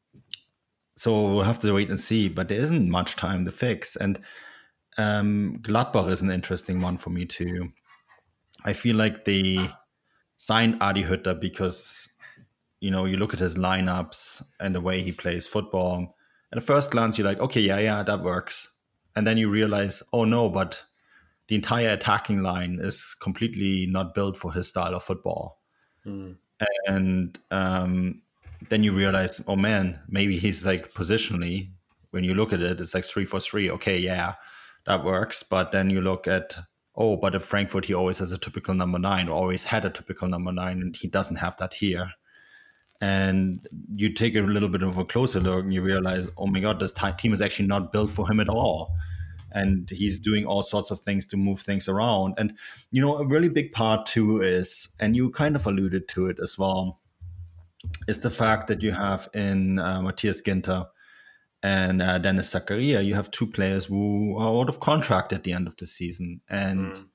so we'll have to wait and see. But there isn't much time to fix. And um, Gladbach is an interesting one for me too. I feel like they signed Adi Hütter because you know you look at his lineups and the way he plays football. At first glance, you're like, okay, yeah, yeah, that works. And then you realize, oh no, but the entire attacking line is completely not built for his style of football. Mm. And um, then you realize, oh man, maybe he's like positionally, when you look at it, it's like three for three. Okay, yeah, that works. But then you look at, oh, but at Frankfurt, he always has a typical number nine, or always had a typical number nine, and he doesn't have that here. And you take a little bit of a closer look and you realize, oh my God, this team is actually not built for him at all. And he's doing all sorts of things to move things around. And, you know, a really big part too is, and you kind of alluded to it as well, is the fact that you have in uh, Matthias Ginter and uh, Denis Zakaria, you have two players who are out of contract at the end of the season. And mm.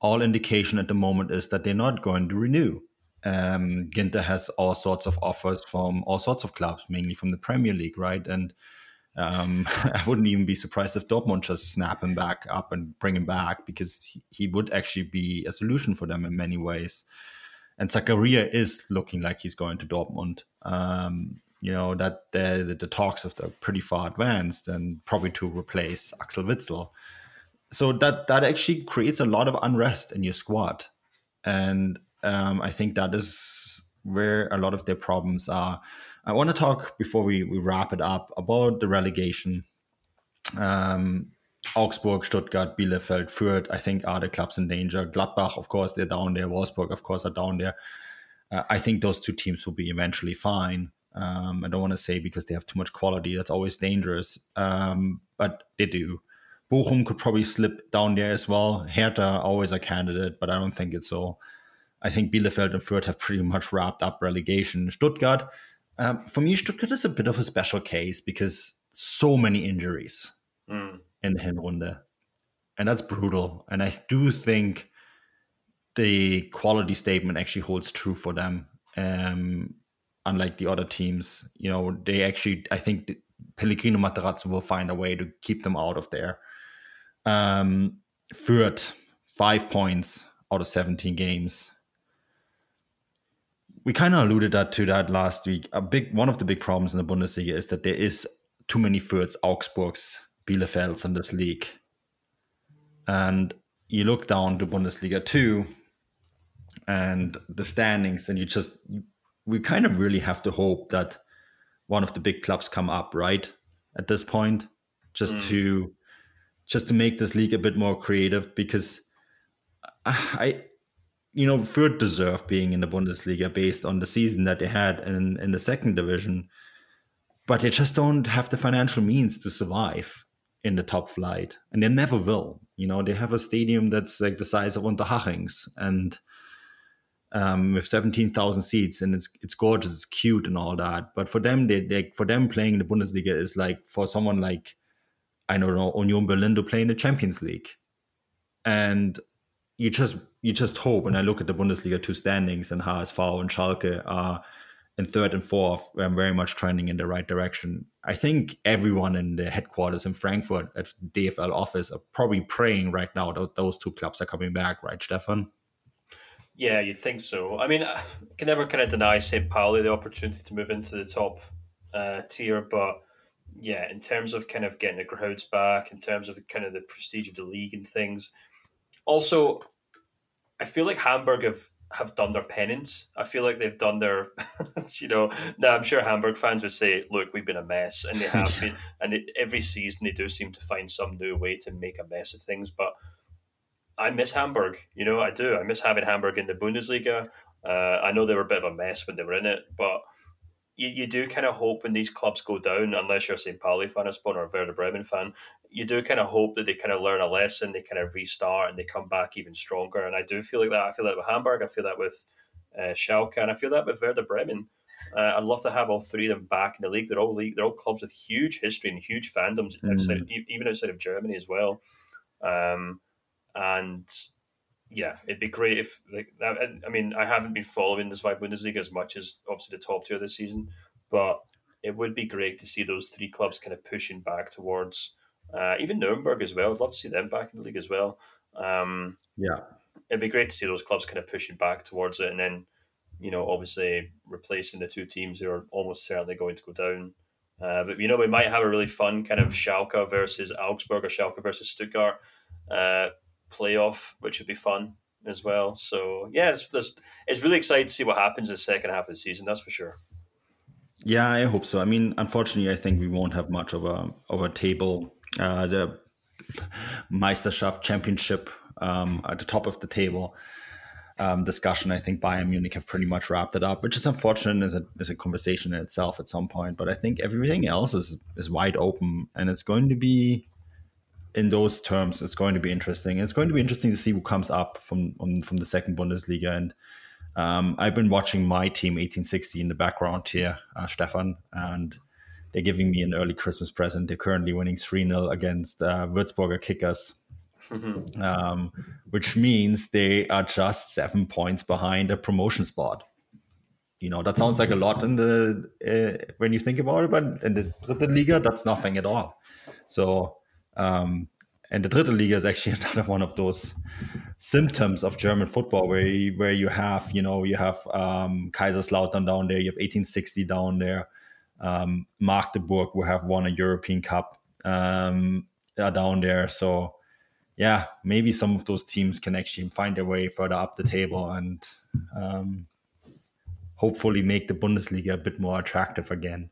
all indication at the moment is that they're not going to renew. Um, Ginter has all sorts of offers from all sorts of clubs, mainly from the Premier League, right? And um, I wouldn't even be surprised if Dortmund just snap him back up and bring him back because he, would actually be a solution for them in many ways and Zakaria is looking like he's going to Dortmund. Um, you know that the, the talks of the pretty far advanced and probably to replace Axel Witsel. so that that actually creates a lot of unrest in your squad, and um, I think that is where a lot of their problems are. I want to talk before we, we wrap it up about the relegation. Um, Augsburg, Stuttgart, Bielefeld, Fürth, I think are the clubs in danger. Gladbach, of course, they're down there. Wolfsburg, of course, are down there. Uh, I think those two teams will be eventually fine. Um, I don't want to say because they have too much quality. That's always dangerous, um, but they do. Bochum could probably slip down there as well. Hertha always a candidate, but I don't think it's so. I think Bielefeld and Fürth have pretty much wrapped up relegation. Stuttgart, um, for me, Stuttgart is a bit of a special case because so many injuries mm. in the Hinrunde. And that's brutal. And I do think the quality statement actually holds true for them. Um, unlike the other teams, you know, they actually, I think Pellegrino Matarazzo will find a way to keep them out of there. Um, Fürth, five points out of 17 games we kind of alluded that to that last week. A big one of the big problems in the Bundesliga is that there is too many Fürths, Augsburgs, Bielefelds in this league. And you look down to Bundesliga 2 and the standings, and you just, we kind of really have to hope that one of the big clubs come up, right? At this point, just mm. to just to make this league a bit more creative because I you know, Fürth deserve being in the Bundesliga based on the season that they had in, in the second division. But they just don't have the financial means to survive in the top flight. And they never will. You know, they have a stadium that's like the size of Unterhaching's and um, with 17,000 seats and it's it's gorgeous, it's cute and all that. But for them, they, they for them playing in the Bundesliga is like for someone like I don't know Union Berlin to play in the Champions League. And you just you just hope. When I look at the Bundesliga two standings and HSV and Schalke are in third and fourth, I'm very much trending in the right direction. I think everyone in the headquarters in Frankfurt at DFL office are probably praying right now that those two clubs are coming back, right, Stefan? Yeah, you'd think so. I mean, I can never kind of deny St. Pauli the opportunity to move into the top uh, tier, but yeah, in terms of kind of getting the crowds back, in terms of kind of the prestige of the league and things, also, I feel like Hamburg have have done their penance. I feel like they've done their, you know. Now I'm sure Hamburg fans would say, "Look, we've been a mess," and they have been. And it, every season they do seem to find some new way to make a mess of things. But I miss Hamburg. You know, I do. I miss having Hamburg in the Bundesliga. Uh, I know they were a bit of a mess when they were in it, but you, you do kind of hope when these clubs go down, unless you're a St. Pauli fan, I suppose, or a Werder Bremen fan, you do kind of hope that they kind of learn a lesson, they kind of restart, and they come back even stronger. And I do feel like that. I feel that with Hamburg, I feel that with uh, Schalke, and I feel that with Werder Bremen. Uh, I'd love to have all three of them back in the league. They're all league, they're all clubs with huge history and huge fandoms mm. outside, even outside of Germany as well. Um, and yeah, it'd be great if like I mean I haven't been following this Zweite Bundesliga as much as obviously the top tier this season, but it would be great to see those three clubs kind of pushing back towards uh, even Nuremberg as well. I'd love to see them back in the league as well. Um, yeah, it'd be great to see those clubs kind of pushing back towards it, and then you know obviously replacing the two teams who are almost certainly going to go down. Uh, but you know we might have a really fun kind of Schalke versus Augsburg or Schalke versus Stuttgart. Uh, playoff, which would be fun as well. So yeah, it's, it's, it's really exciting to see what happens in the second half of the season. That's for sure. Yeah, I hope so. I mean, unfortunately, I think we won't have much of a of a table. Uh, the Meisterschaft Championship um, at the top of the table um, discussion. I think Bayern Munich have pretty much wrapped it up, which is unfortunate as a, as a conversation in itself at some point. But I think everything else is is wide open, and it's going to be in those terms, it's going to be interesting. It's going to be interesting to see who comes up from from the second Bundesliga. And um, I've been watching my team 1860 in the background here, uh, Stefan, and they're giving me an early Christmas present. They're currently winning 3 0 against uh, Würzburger Kickers, um, which means they are just seven points behind a promotion spot. You know, that sounds like a lot in the uh, when you think about it, but in the Dritte Liga, that's nothing at all. So um, and the Dritte Liga is actually another one of those symptoms of German football where you, where you have, you know, you have um, Kaiserslautern down there, you have 1860 down there, um, Magdeburg, who have won a European Cup, um, are down there. So yeah, maybe some of those teams can actually find their way further up the table and um, hopefully make the Bundesliga a bit more attractive again.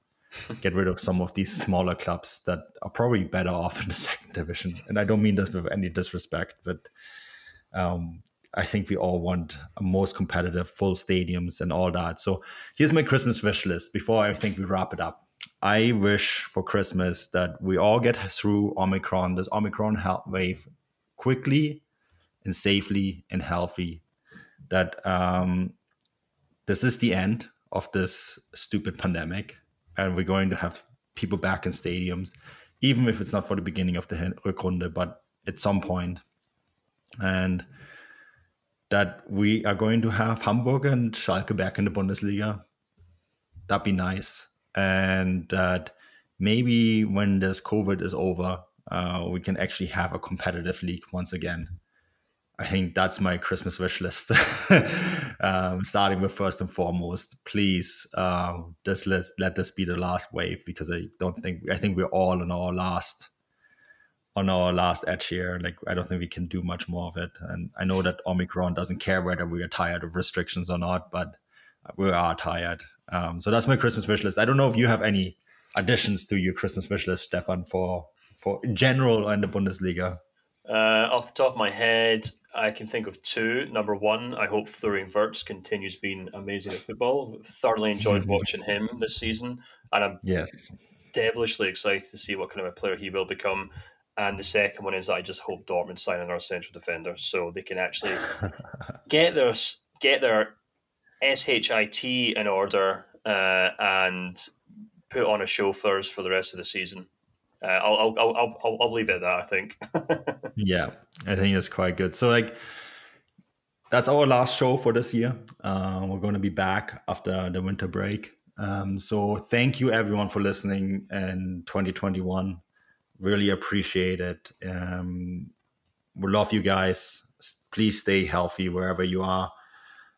Get rid of some of these smaller clubs that are probably better off in the second division. And I don't mean this with any disrespect, but um, I think we all want a most competitive, full stadiums and all that. So here's my Christmas wish list before I think we wrap it up. I wish for Christmas that we all get through Omicron, this Omicron health wave, quickly and safely and healthy. That um, this is the end of this stupid pandemic, and we're going to have people back in stadiums, even if it's not for the beginning of the Rückrunde, but at some point. And that we are going to have Hamburg and Schalke back in the Bundesliga. That'd be nice. And that maybe when this COVID is over, uh, we can actually have a competitive league once again. I think that's my Christmas wish list. um, starting with first and foremost, please just let let this be the last wave because I don't think I think we're all on our last on our last edge here. Like I don't think we can do much more of it. And I know that Omicron doesn't care whether we are tired of restrictions or not, but we are tired. Um, so that's my Christmas wish list. I don't know if you have any additions to your Christmas wish list, Stefan, for for general and the Bundesliga. Uh, off the top of my head, I can think of two. Number one, I hope Florian Wirtz continues being amazing at football. Thoroughly enjoyed watching him this season, and I'm yes devilishly excited to see what kind of a player he will become. And the second one is I just hope Dortmund sign our central defender so they can actually get their get their shit in order uh, and put on a show for us for the rest of the season. Uh, I'll, I'll, I'll, I'll, I'll leave it at that. I think. yeah, I think it's quite good. So like, that's our last show for this year. Uh, we're going to be back after the winter break. Um, so thank you everyone for listening in 2021 really appreciate it. Um, we love you guys. Please stay healthy wherever you are.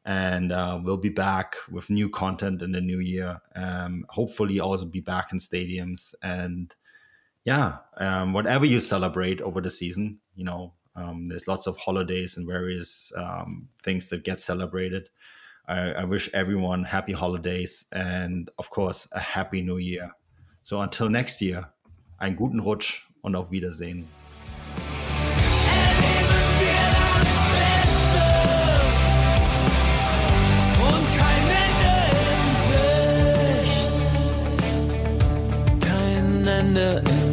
And uh, we'll be back with new content in the new year. Um, hopefully, also be back in stadiums. And yeah, um, whatever you celebrate over the season, you know, um, there's lots of holidays and various um, things that get celebrated. I, I wish everyone happy holidays and, of course, a happy new year. So until next year, einen guten Rutsch und auf Wiedersehen.